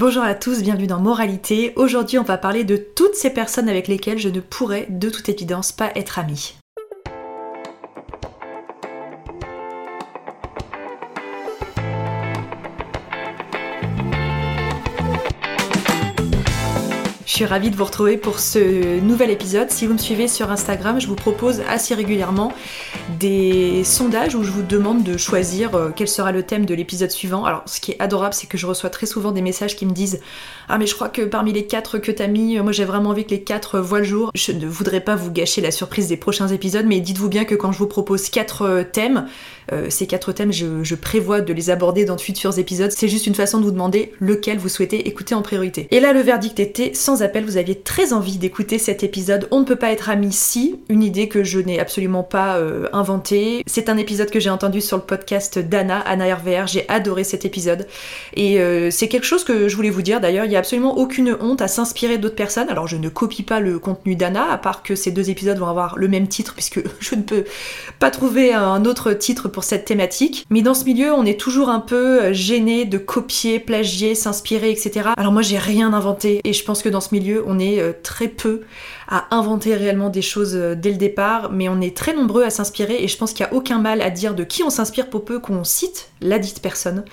Bonjour à tous, bienvenue dans Moralité. Aujourd'hui, on va parler de toutes ces personnes avec lesquelles je ne pourrais de toute évidence pas être amie. Suis ravie de vous retrouver pour ce nouvel épisode. Si vous me suivez sur Instagram, je vous propose assez régulièrement des sondages où je vous demande de choisir euh, quel sera le thème de l'épisode suivant. Alors, ce qui est adorable, c'est que je reçois très souvent des messages qui me disent Ah, mais je crois que parmi les quatre que t'as mis, euh, moi j'ai vraiment envie que les quatre voient le jour. Je ne voudrais pas vous gâcher la surprise des prochains épisodes, mais dites-vous bien que quand je vous propose quatre euh, thèmes, ces quatre thèmes, je, prévois de les aborder dans de futurs épisodes. C'est juste une façon de vous demander lequel vous souhaitez écouter en priorité. Et là, le verdict était sans appel. Vous aviez très envie d'écouter cet épisode. On ne peut pas être amis si, une idée que je n'ai absolument pas inventée. C'est un épisode que j'ai entendu sur le podcast d'Anna, Anna RVR. J'ai adoré cet épisode. Et euh, c'est quelque chose que je voulais vous dire d'ailleurs. Il n'y a absolument aucune honte à s'inspirer d'autres personnes. Alors je ne copie pas le contenu d'Anna, à part que ces deux épisodes vont avoir le même titre, puisque je ne peux pas trouver un autre titre pour cette thématique. Mais dans ce milieu, on est toujours un peu gêné de copier, plagier, s'inspirer, etc. Alors moi, j'ai rien inventé. Et je pense que dans ce milieu, on est euh, très peu à inventer réellement des choses euh, dès le départ, mais on est très nombreux à s'inspirer et je pense qu'il n'y a aucun mal à dire de qui on s'inspire pour peu qu'on cite la dite personne.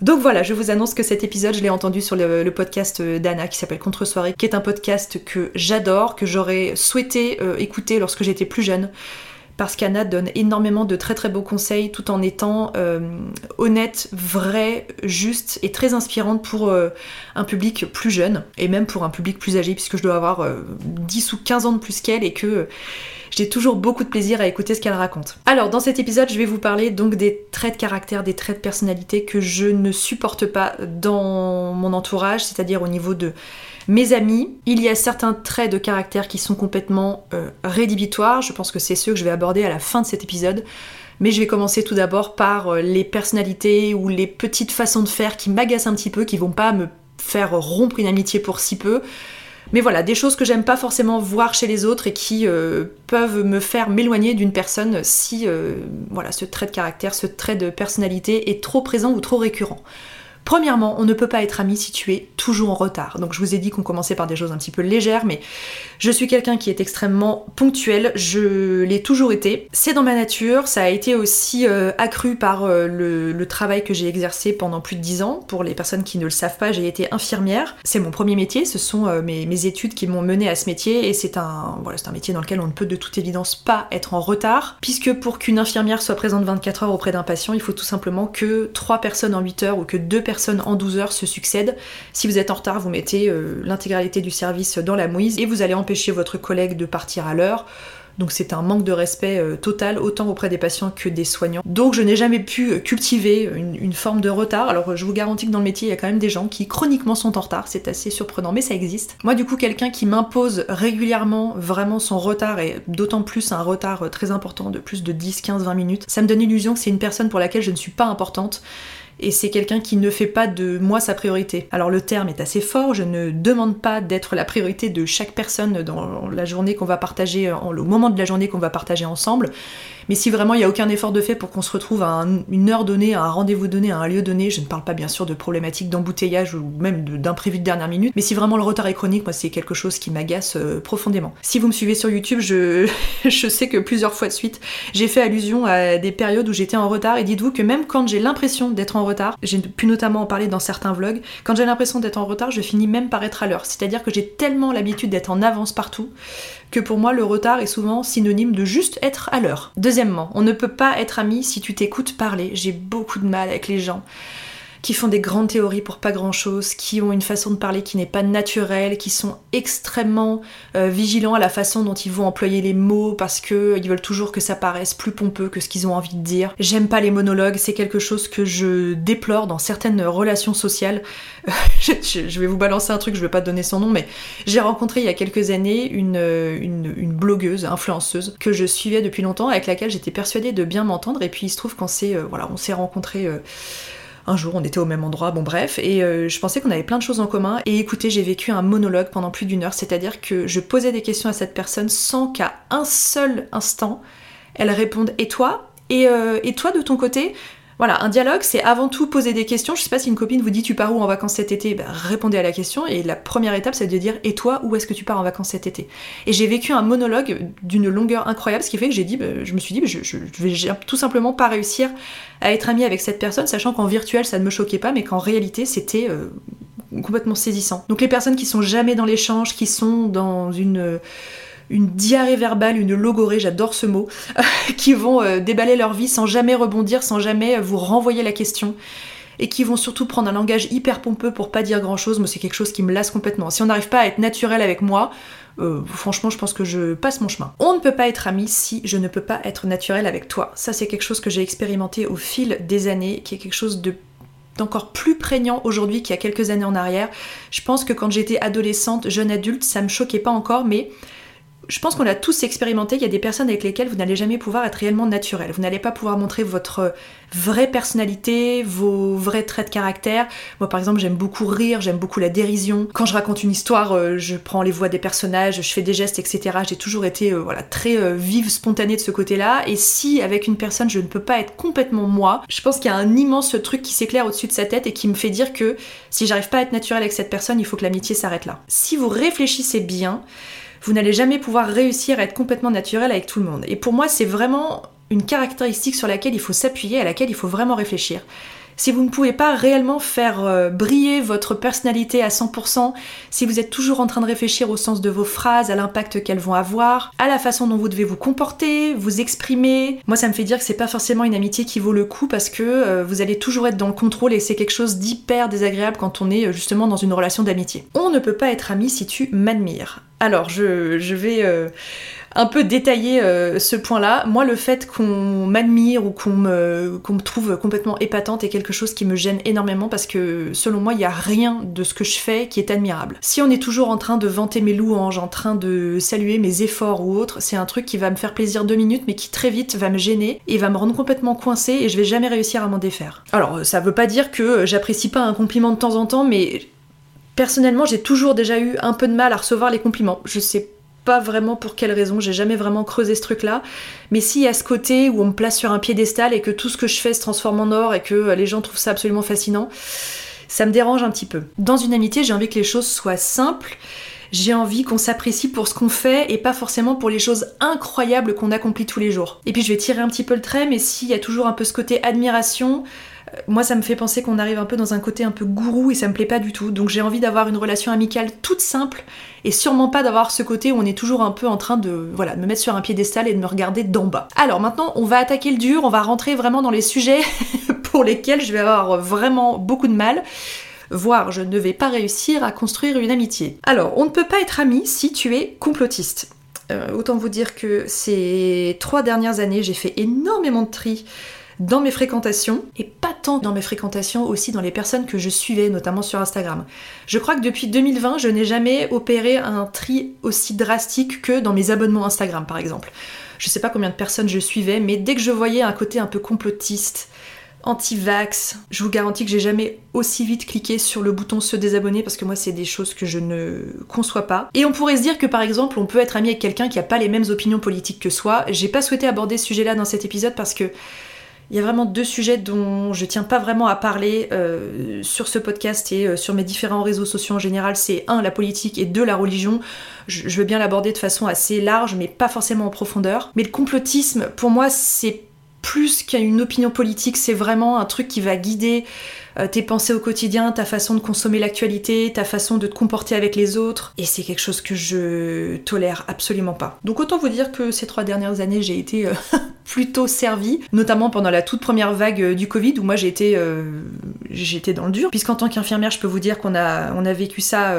Donc voilà, je vous annonce que cet épisode, je l'ai entendu sur le, podcast euh, d'Anna qui s'appelle Contre-soirée, qui est un podcast que j'adore, que j'aurais souhaité écouter lorsque j'étais plus jeune parce qu'Anna donne énormément de très très beaux conseils tout en étant euh, honnête, vraie, juste et très inspirante pour euh, un public plus jeune et même pour un public plus âgé puisque je dois avoir 10 euh, ou 15 ans de plus qu'elle et que j'ai toujours beaucoup de plaisir à écouter ce qu'elle raconte. Alors dans cet épisode je vais vous parler donc des traits de caractère, des traits de personnalité que je ne supporte pas dans mon entourage, c'est-à-dire au niveau de mes amis, il y a certains traits de caractère qui sont complètement euh, rédhibitoires, je pense que c'est ceux que je vais aborder à la fin de cet épisode. Mais je vais commencer tout d'abord par euh, les personnalités ou les petites façons de faire qui m'agacent un petit peu, qui vont pas me faire rompre une amitié pour si peu. Mais voilà, des choses que j'aime pas forcément voir chez les autres et qui euh, peuvent me faire m'éloigner d'une personne si voilà, ce trait de caractère, ce trait de personnalité est trop présent ou trop récurrent. Premièrement, on ne peut pas être ami si tu es toujours en retard. Donc je vous ai dit qu'on commençait par des choses un petit peu légères, mais je suis quelqu'un qui est extrêmement ponctuel, je l'ai toujours été. C'est dans ma nature, ça a été aussi euh, accru par euh, le, travail que j'ai exercé pendant plus de 10 ans. Pour les personnes qui ne le savent pas, j'ai été infirmière. C'est mon premier métier, ce sont euh, mes, études qui m'ont mené à ce métier et c'est un, voilà, c'est un métier dans lequel on ne peut de toute évidence pas être en retard, puisque pour qu'une infirmière soit présente 24 heures auprès d'un patient, il faut tout simplement que 3 personnes en 8 heures ou que 2 personnes personnes en 12 heures se succèdent. Si vous êtes en retard, vous mettez euh, l'intégralité du service dans la mouise et vous allez empêcher votre collègue de partir à l'heure. Donc c'est un manque de respect euh, total, autant auprès des patients que des soignants. Donc je n'ai jamais pu euh, cultiver une, forme de retard. Alors je vous garantis que dans le métier, il y a quand même des gens qui chroniquement sont en retard. C'est assez surprenant, mais ça existe. Moi du coup, quelqu'un qui m'impose régulièrement vraiment son retard, et d'autant plus un retard très important de plus de 10, 15, 20 minutes, ça me donne l'illusion que c'est une personne pour laquelle je ne suis pas importante et c'est quelqu'un qui ne fait pas de moi sa priorité. Alors le terme est assez fort, je ne demande pas d'être la priorité de chaque personne dans la journée qu'on va partager, au moment de la journée qu'on va partager ensemble, mais si vraiment il n'y a aucun effort de fait pour qu'on se retrouve à une heure donnée, à un rendez-vous donné, à un lieu donné, je ne parle pas bien sûr de problématiques d'embouteillage ou même d'imprévu de dernière minute, mais si vraiment le retard est chronique, moi c'est quelque chose qui m'agace euh, profondément. Si vous me suivez sur YouTube, je, je sais que plusieurs fois de suite, j'ai fait allusion à des périodes où j'étais en retard et dites-vous que même quand j'ai l'impression d'être en retard, j'ai pu notamment en parler dans certains vlogs, quand j'ai l'impression d'être en retard, je finis même par être à l'heure. C'est-à-dire que j'ai tellement l'habitude d'être en avance partout que pour moi le retard est souvent synonyme de juste être à l'heure. Deuxièmement, on ne peut pas être ami si tu t'écoutes parler. J'ai beaucoup de mal avec les gens qui font des grandes théories pour pas grand chose, qui ont une façon de parler qui n'est pas naturelle, qui sont extrêmement euh, vigilants à la façon dont ils vont employer les mots parce que ils veulent toujours que ça paraisse plus pompeux que ce qu'ils ont envie de dire. J'aime pas les monologues, c'est quelque chose que je déplore dans certaines relations sociales. je, vais vous balancer un truc, je vais pas donner son nom, mais j'ai rencontré il y a quelques années une, une, blogueuse, influenceuse que je suivais depuis longtemps, avec laquelle j'étais persuadée de bien m'entendre, et puis il se trouve qu'on s'est euh, voilà, on s'est rencontrés. Euh, un jour on était au même endroit, bon bref, et euh, je pensais qu'on avait plein de choses en commun. Et écoutez, j'ai vécu un monologue pendant plus d'une heure, c'est-à-dire que je posais des questions à cette personne sans qu'à un seul instant elle réponde Et toi? Euh, et toi de ton côté Voilà, un dialogue, c'est avant tout poser des questions. Je sais pas si une copine vous dit tu pars où en vacances cet été, bah, répondez à la question. Et la première étape, c'est de dire et toi, où est-ce que tu pars en vacances cet été? Et j'ai vécu un monologue d'une longueur incroyable, ce qui fait que j'ai dit, bah, je me suis dit, bah, je, vais tout simplement pas réussir à être amie avec cette personne, sachant qu'en virtuel ça ne me choquait pas, mais qu'en réalité c'était euh, complètement saisissant. Donc les personnes qui sont jamais dans l'échange, qui sont dans une une diarrhée verbale, une logorée, j'adore ce mot, qui vont euh, déballer leur vie sans jamais rebondir, sans jamais vous renvoyer la question et qui vont surtout prendre un langage hyper pompeux pour pas dire grand chose, moi c'est quelque chose qui me lasse complètement. Si on n'arrive pas à être naturel avec moi, euh, franchement je pense que je passe mon chemin. On ne peut pas être ami si je ne peux pas être naturel avec toi. Ça c'est quelque chose que j'ai expérimenté au fil des années, qui est quelque chose de d'encore plus prégnant aujourd'hui qu'il y a quelques années en arrière. Je pense que quand j'étais adolescente, jeune adulte, ça me choquait pas encore, mais je pense qu'on a tous expérimenté, il y a des personnes avec lesquelles vous n'allez jamais pouvoir être réellement naturel. Vous n'allez pas pouvoir montrer votre vraie personnalité, vos vrais traits de caractère. Moi par exemple j'aime beaucoup rire, j'aime beaucoup la dérision. Quand je raconte une histoire, euh, je prends les voix des personnages, je fais des gestes, etc. J'ai toujours été euh, voilà, très euh, vive, spontanée de ce côté-là. Et si avec une personne je ne peux pas être complètement moi, je pense qu'il y a un immense truc qui s'éclaire au-dessus de sa tête et qui me fait dire que si j'arrive pas à être naturel avec cette personne, il faut que l'amitié s'arrête là. Si vous réfléchissez bien, vous n'allez jamais pouvoir réussir à être complètement naturel avec tout le monde. Et pour moi, c'est vraiment une caractéristique sur laquelle il faut s'appuyer, à laquelle il faut vraiment réfléchir. Si vous ne pouvez pas réellement faire euh, briller votre personnalité à 100%, si vous êtes toujours en train de réfléchir au sens de vos phrases, à l'impact qu'elles vont avoir, à la façon dont vous devez vous comporter, vous exprimer, moi ça me fait dire que c'est pas forcément une amitié qui vaut le coup parce que euh, vous allez toujours être dans le contrôle et c'est quelque chose d'hyper désagréable quand on est euh, justement dans une relation d'amitié. On ne peut pas être ami si tu m'admires. Alors, je, vais euh, un peu détailler euh, ce point-là. Moi, le fait qu'on m'admire ou qu'on me, trouve complètement épatante est quelque chose qui me gêne énormément parce que, selon moi, il n'y a rien de ce que je fais qui est admirable. Si on est toujours en train de vanter mes louanges, en train de saluer mes efforts ou autre, c'est un truc qui va me faire plaisir deux minutes, mais qui très vite va me gêner et va me rendre complètement coincée et je vais jamais réussir à m'en défaire. Alors, ça veut pas dire que j'apprécie pas un compliment de temps en temps, mais Personnellement, j'ai toujours déjà eu un peu de mal à recevoir les compliments. Je sais pas vraiment pour quelle raison, j'ai jamais vraiment creusé ce truc-là. Mais s'il y a ce côté où on me place sur un piédestal et que tout ce que je fais se transforme en or et que les gens trouvent ça absolument fascinant, ça me dérange un petit peu. Dans une amitié, j'ai envie que les choses soient simples. J'ai envie qu'on s'apprécie pour ce qu'on fait et pas forcément pour les choses incroyables qu'on accomplit tous les jours. Et puis je vais tirer un petit peu le trait, mais s'il y a toujours un peu ce côté admiration, moi ça me fait penser qu'on arrive un peu dans un côté un peu gourou et ça me plaît pas du tout. Donc j'ai envie d'avoir une relation amicale toute simple et sûrement pas d'avoir ce côté où on est toujours un peu en train de voilà, me mettre sur un piédestal et de me regarder d'en bas. Alors maintenant, on va attaquer le dur, on va rentrer vraiment dans les sujets pour lesquels je vais avoir vraiment beaucoup de mal voire je ne vais pas réussir à construire une amitié. Alors, on ne peut pas être ami si tu es complotiste. Euh, autant vous dire que ces trois dernières années, j'ai fait énormément de tri dans mes fréquentations, et pas tant dans mes fréquentations, aussi dans les personnes que je suivais, notamment sur Instagram. Je crois que depuis 2020, je n'ai jamais opéré un tri aussi drastique que dans mes abonnements Instagram, par exemple. Je sais pas combien de personnes je suivais, mais dès que je voyais un côté un peu complotiste, anti-vax, je vous garantis que j'ai jamais aussi vite cliqué sur le bouton se désabonner parce que moi c'est des choses que je ne conçois pas. Et on pourrait se dire que par exemple on peut être ami avec quelqu'un qui a pas les mêmes opinions politiques que soi. J'ai pas souhaité aborder ce sujet là dans cet épisode parce que il y a vraiment deux sujets dont je tiens pas vraiment à parler euh, sur ce podcast et euh, sur mes différents réseaux sociaux en général. C'est un, la politique et deux, la religion. Je, je veux bien l'aborder de façon assez large, mais pas forcément en profondeur. Mais le complotisme, pour moi, c'est plus qu'une opinion politique, c'est vraiment un truc qui va guider euh, tes pensées au quotidien, ta façon de consommer l'actualité, ta façon de te comporter avec les autres. Et c'est quelque chose que je tolère absolument pas. Donc autant vous dire que ces trois dernières années, j'ai été euh, plutôt servie, notamment pendant la toute première vague euh, du Covid, où moi j'ai été, j'étais dans le dur. Puisqu'en tant qu'infirmière, je peux vous dire qu'on a, on a vécu ça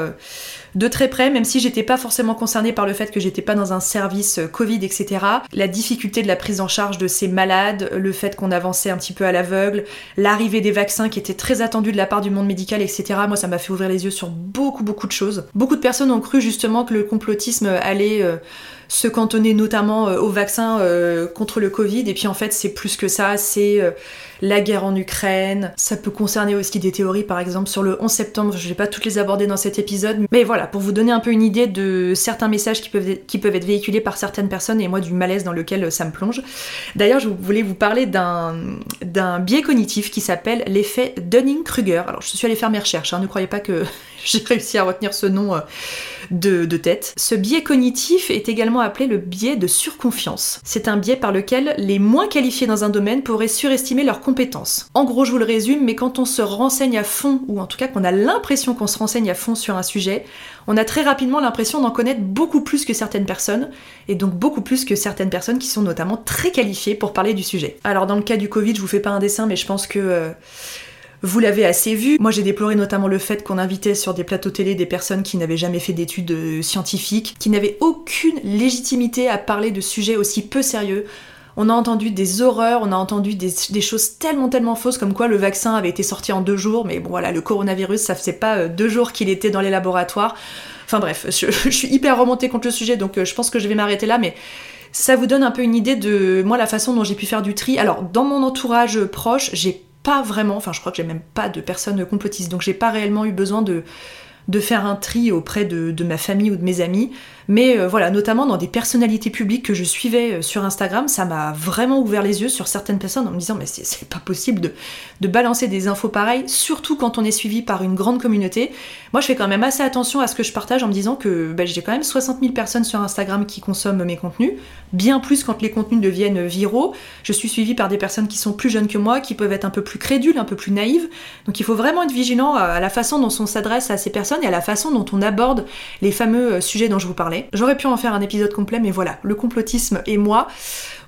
de très près, même si j'étais pas forcément concernée par le fait que j'étais pas dans un service Covid, etc. La difficulté de la prise en charge de ces malades, le fait qu'on avançait un petit peu à l'aveugle, l'arrivée des vaccins qui étaient très attendu de la part du monde médical, etc. Moi, ça m'a fait ouvrir les yeux sur beaucoup, beaucoup de choses. Beaucoup de personnes ont cru justement que le complotisme allait euh, se cantonner notamment euh, au vaccin euh, contre le, Covid. Et puis en fait, c'est plus que ça, c'est euh, la guerre en Ukraine. Ça peut concerner aussi des théories, par exemple, sur le 11 septembre. Je vais pas toutes les aborder dans cet épisode. Mais voilà, pour vous donner un peu une idée de certains messages qui peuvent, qui peuvent être véhiculés par certaines personnes et moi du malaise dans lequel ça me plonge. D'ailleurs, je voulais vous parler d'un biais cognitif qui s'appelle l'effet Dunning-Kruger. Alors, je suis allée faire mes recherches, hein. ne croyez pas que j'ai réussi à retenir ce nom. Euh, de, tête. Ce biais cognitif est également appelé le biais de surconfiance. C'est un biais par lequel les moins qualifiés dans un domaine pourraient surestimer leurs compétences. En gros, je vous le résume, mais quand on se renseigne à fond, ou en tout cas qu'on a l'impression qu'on se renseigne à fond sur un sujet, on a très rapidement l'impression d'en connaître beaucoup plus que certaines personnes, et donc beaucoup plus que certaines personnes qui sont notamment très qualifiées pour parler du sujet. Alors dans le cas du Covid, je vous fais pas un dessin, mais je pense que... Euh, vous l'avez assez vu. Moi, j'ai déploré notamment le fait qu'on invitait sur des plateaux télé des personnes qui n'avaient jamais fait d'études euh, scientifiques, qui n'avaient aucune légitimité à parler de sujets aussi peu sérieux. On a entendu des horreurs, on a entendu des, choses tellement tellement fausses comme quoi le vaccin avait été sorti en deux jours, mais bon voilà, le coronavirus, ça faisait pas euh, deux jours qu'il était dans les laboratoires. Enfin bref, je, je suis hyper remontée contre le sujet, donc euh, je pense que je vais m'arrêter là, mais ça vous donne un peu une idée de moi la façon dont j'ai pu faire du tri. Alors dans mon entourage proche, j'ai pas vraiment, enfin je crois que j'ai même pas de personnes complotistes, donc j'ai pas réellement eu besoin de, de faire un tri auprès de, ma famille ou de mes amis. Mais euh, voilà, notamment dans des personnalités publiques que je suivais euh, sur Instagram, ça m'a vraiment ouvert les yeux sur certaines personnes en me disant mais c'est pas possible de, balancer des infos pareilles, surtout quand on est suivi par une grande communauté. Moi je fais quand même assez attention à ce que je partage en me disant que bah, j'ai quand même 60 000 personnes sur Instagram qui consomment mes contenus, bien plus quand les contenus deviennent viraux. Je suis suivie par des personnes qui sont plus jeunes que moi, qui peuvent être un peu plus crédules, un peu plus naïves. Donc il faut vraiment être vigilant à la façon dont on s'adresse à ces personnes et à la façon dont on aborde les fameux euh, sujets dont je vous parlais. J'aurais pu en faire un épisode complet, mais voilà, le complotisme et moi,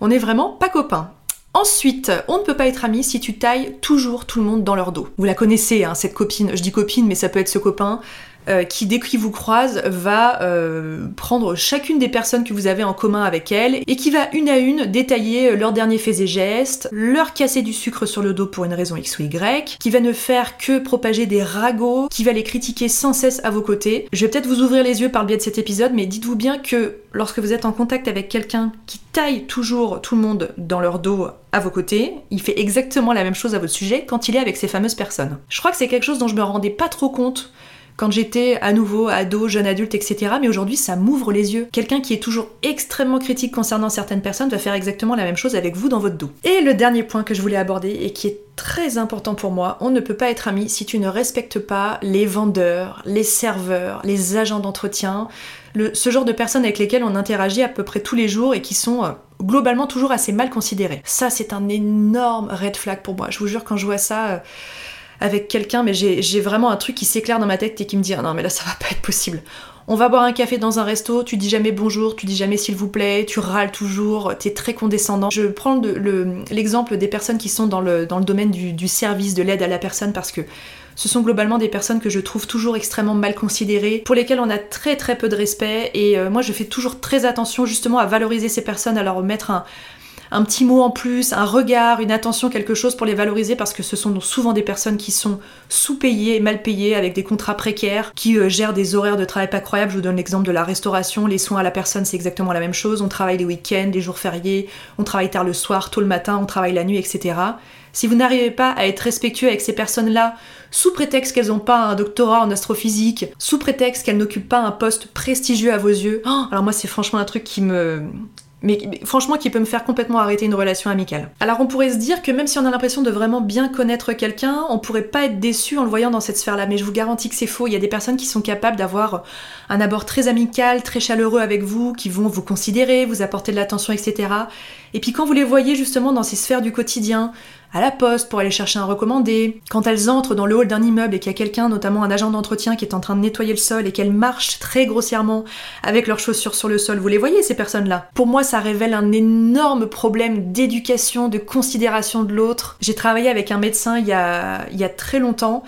on n'est vraiment pas copains. Ensuite, on ne peut pas être amis si tu tailles toujours tout le monde dans leur dos. Vous la connaissez, hein, cette copine, je dis copine, mais ça peut être ce copain, euh, qui, dès qu'il vous croise, va euh, prendre chacune des personnes que vous avez en commun avec elle et qui va une à une détailler euh, leurs derniers faits et gestes, leur casser du sucre sur le dos pour une raison X ou Y, qui va ne faire que propager des ragots, qui va les critiquer sans cesse à vos côtés. Je vais peut-être vous ouvrir les yeux par le biais de cet épisode, mais dites-vous bien que lorsque vous êtes en contact avec quelqu'un qui taille toujours tout le monde dans leur dos à vos côtés, il fait exactement la même chose à votre sujet quand il est avec ces fameuses personnes. Je crois que c'est quelque chose dont je me rendais pas trop compte quand j'étais à nouveau ado, jeune adulte, etc. Mais aujourd'hui, ça m'ouvre les yeux. Quelqu'un qui est toujours extrêmement critique concernant certaines personnes va faire exactement la même chose avec vous dans votre dos. Et le dernier point que je voulais aborder et qui est très important pour moi, on ne peut pas être ami si tu ne respectes pas les vendeurs, les serveurs, les agents d'entretien, ce genre de personnes avec lesquelles on interagit à peu près tous les jours et qui sont euh, globalement toujours assez mal considérées. Ça, c'est un énorme red flag pour moi. Je vous jure, quand je vois ça... Euh, avec quelqu'un, mais j'ai vraiment un truc qui s'éclaire dans ma tête et qui me dit ah non mais là ça va pas être possible. On va boire un café dans un resto, tu dis jamais bonjour, tu dis jamais s'il vous plaît, tu râles toujours, t'es très condescendant. Je prends l'exemple des personnes qui sont dans le, domaine du, service, de l'aide à la personne, parce que ce sont globalement des personnes que je trouve toujours extrêmement mal considérées, pour lesquelles on a très très peu de respect, et euh, moi je fais toujours très attention justement à valoriser ces personnes, à leur mettre un, un petit mot en plus, un regard, une attention, quelque chose pour les valoriser parce que ce sont souvent des personnes qui sont sous-payées, mal payées, avec des contrats précaires, qui euh, gèrent des horaires de travail pas croyables. Je vous donne l'exemple de la restauration, les soins à la personne, c'est exactement la même chose. On travaille les week-ends, les jours fériés, on travaille tard le soir, tôt le matin, on travaille la nuit, etc. Si vous n'arrivez pas à être respectueux avec ces personnes-là, sous prétexte qu'elles n'ont pas un doctorat en astrophysique, sous prétexte qu'elles n'occupent pas un poste prestigieux à vos yeux, oh, alors moi c'est franchement un truc qui me mais, franchement qui peut me faire complètement arrêter une relation amicale. Alors on pourrait se dire que même si on a l'impression de vraiment bien connaître quelqu'un, on pourrait pas être déçu en le voyant dans cette sphère-là, mais je vous garantis que c'est faux, il y a des personnes qui sont capables d'avoir un abord très amical, très chaleureux avec vous, qui vont vous considérer, vous apporter de l'attention, etc. Et puis quand vous les voyez justement dans ces sphères du quotidien, à la poste pour aller chercher un recommandé, quand elles entrent dans le hall d'un immeuble et qu'il y a quelqu'un, notamment un agent d'entretien, qui est en train de nettoyer le sol et qu'elles marchent très grossièrement avec leurs chaussures sur le sol, vous les voyez ces personnes-là? Pour moi, ça révèle un énorme problème d'éducation, de considération de l'autre. J'ai travaillé avec un médecin il y a, très longtemps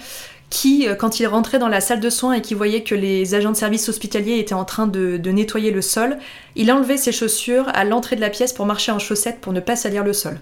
qui, euh, quand il rentrait dans la salle de soins et qui voyait que les agents de service hospitaliers étaient en train de nettoyer le sol, il enlevait ses chaussures à l'entrée de la pièce pour marcher en chaussettes pour ne pas salir le sol.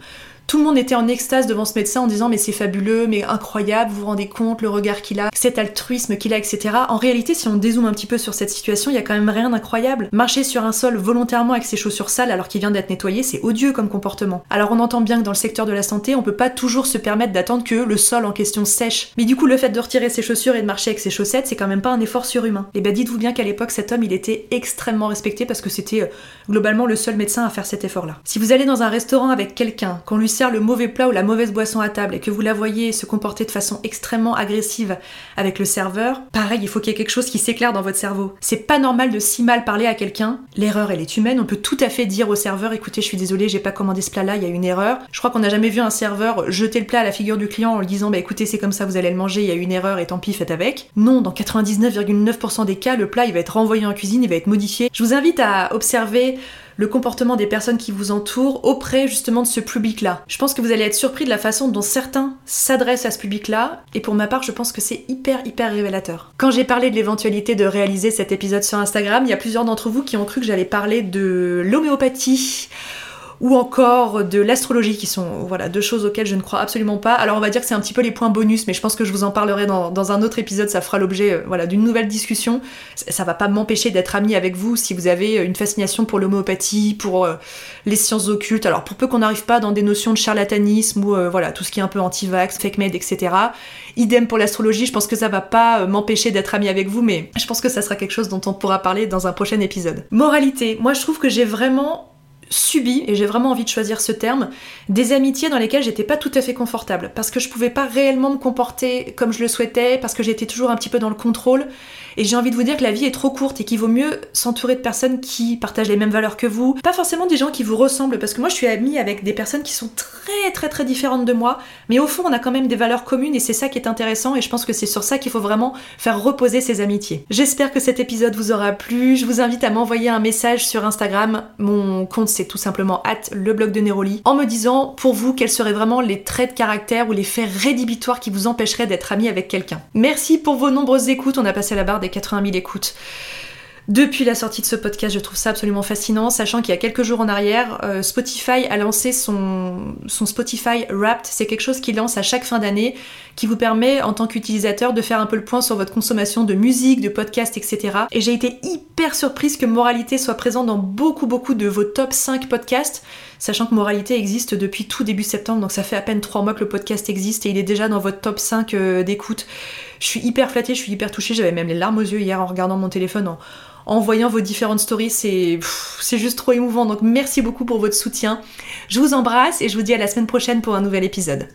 Tout le monde était en extase devant ce médecin en disant mais c'est fabuleux, mais incroyable, vous vous rendez compte le regard qu'il a, cet altruisme qu'il a, etc. En réalité, si on dézoome un petit peu sur cette situation, il y a quand même rien d'incroyable. Marcher sur un sol volontairement avec ses chaussures sales alors qu'il vient d'être nettoyé, c'est odieux comme comportement. Alors on entend bien que dans le secteur de la santé, on peut pas toujours se permettre d'attendre que le sol en question sèche. Mais du coup, le fait de retirer ses chaussures et de marcher avec ses chaussettes, c'est quand même pas un effort surhumain. Et bah dites-vous bien qu'à l'époque, cet homme, il était extrêmement respecté parce que c'était euh, globalement le seul médecin à faire cet effort-là. Si vous allez dans un restaurant avec quelqu'un, qu'on lui le mauvais plat ou la mauvaise boisson à table et que vous la voyez se comporter de façon extrêmement agressive avec le serveur, pareil, il faut qu'il y ait quelque chose qui s'éclaire dans votre cerveau. C'est pas normal de si mal parler à quelqu'un. L'erreur, elle est humaine. On peut tout à fait dire au serveur, écoutez, je suis désolé, j'ai pas commandé ce plat-là, il y a une erreur. Je crois qu'on n'a jamais vu un serveur jeter le plat à la figure du client en lui disant, bah écoutez, c'est comme ça, vous allez le manger, il y a une erreur et tant pis, faites avec. Non, dans 99,9% des cas, le plat, il va être renvoyé en cuisine, il va être modifié. Je vous invite à observer le comportement des personnes qui vous entourent auprès justement de ce public-là. Je pense que vous allez être surpris de la façon dont certains s'adressent à ce public-là, et pour ma part, je pense que c'est hyper hyper révélateur. Quand j'ai parlé de l'éventualité de réaliser cet épisode sur Instagram, il y a plusieurs d'entre vous qui ont cru que j'allais parler de l'homéopathie ou encore de l'astrologie, qui sont voilà deux choses auxquelles je ne crois absolument pas. Alors on va dire que c'est un petit peu les points bonus, mais je pense que je vous en parlerai dans, un autre épisode. Ça fera l'objet euh, voilà d'une nouvelle discussion. Ça, va pas m'empêcher d'être ami avec vous si vous avez une fascination pour l'homéopathie, pour euh, les sciences occultes. Alors pour peu qu'on n'arrive pas dans des notions de charlatanisme ou euh, voilà tout ce qui est un peu anti-vax, fake med, etc. Idem pour l'astrologie. Je pense que ça va pas m'empêcher d'être ami avec vous, mais je pense que ça sera quelque chose dont on pourra parler dans un prochain épisode. Moralité. Moi je trouve que j'ai vraiment subi, et j'ai vraiment envie de choisir ce terme, des amitiés dans lesquelles j'étais pas tout à fait confortable, parce que je pouvais pas réellement me comporter comme je le souhaitais, parce que j'étais toujours un petit peu dans le contrôle, et j'ai envie de vous dire que la vie est trop courte et qu'il vaut mieux s'entourer de personnes qui partagent les mêmes valeurs que vous, pas forcément des gens qui vous ressemblent, parce que moi je suis amie avec des personnes qui sont très très très différentes de moi, mais au fond on a quand même des valeurs communes et c'est ça qui est intéressant, et je pense que c'est sur ça qu'il faut vraiment faire reposer ces amitiés. J'espère que cet épisode vous aura plu, je vous invite à m'envoyer un message sur Instagram, mon compte c'est tout simplement at le blog de Neroli, en me disant pour vous quels seraient vraiment les traits de caractère ou les faits rédhibitoires qui vous empêcheraient d'être ami avec quelqu'un. Merci pour vos nombreuses écoutes, on a passé la barre des 80 000 écoutes. Depuis la sortie de ce podcast, je trouve ça absolument fascinant, sachant qu'il y a quelques jours en arrière, euh, Spotify a lancé son, Spotify Wrapped. C'est quelque chose qu'il lance à chaque fin d'année, qui vous permet, en tant qu'utilisateur, de faire un peu le point sur votre consommation de musique, de podcasts, etc. Et j'ai été hyper surprise que Moralité soit présent dans beaucoup, beaucoup de vos top 5 podcasts, sachant que Moralité existe depuis tout début septembre, donc ça fait à peine 3 mois que le podcast existe et il est déjà dans votre top 5 euh, d'écoute. Je suis hyper flattée, je suis hyper touchée, j'avais même les larmes aux yeux hier en regardant mon téléphone en en voyant vos différentes stories. C'est juste trop émouvant. Donc merci beaucoup pour votre soutien. Je vous embrasse et je vous dis à la semaine prochaine pour un nouvel épisode.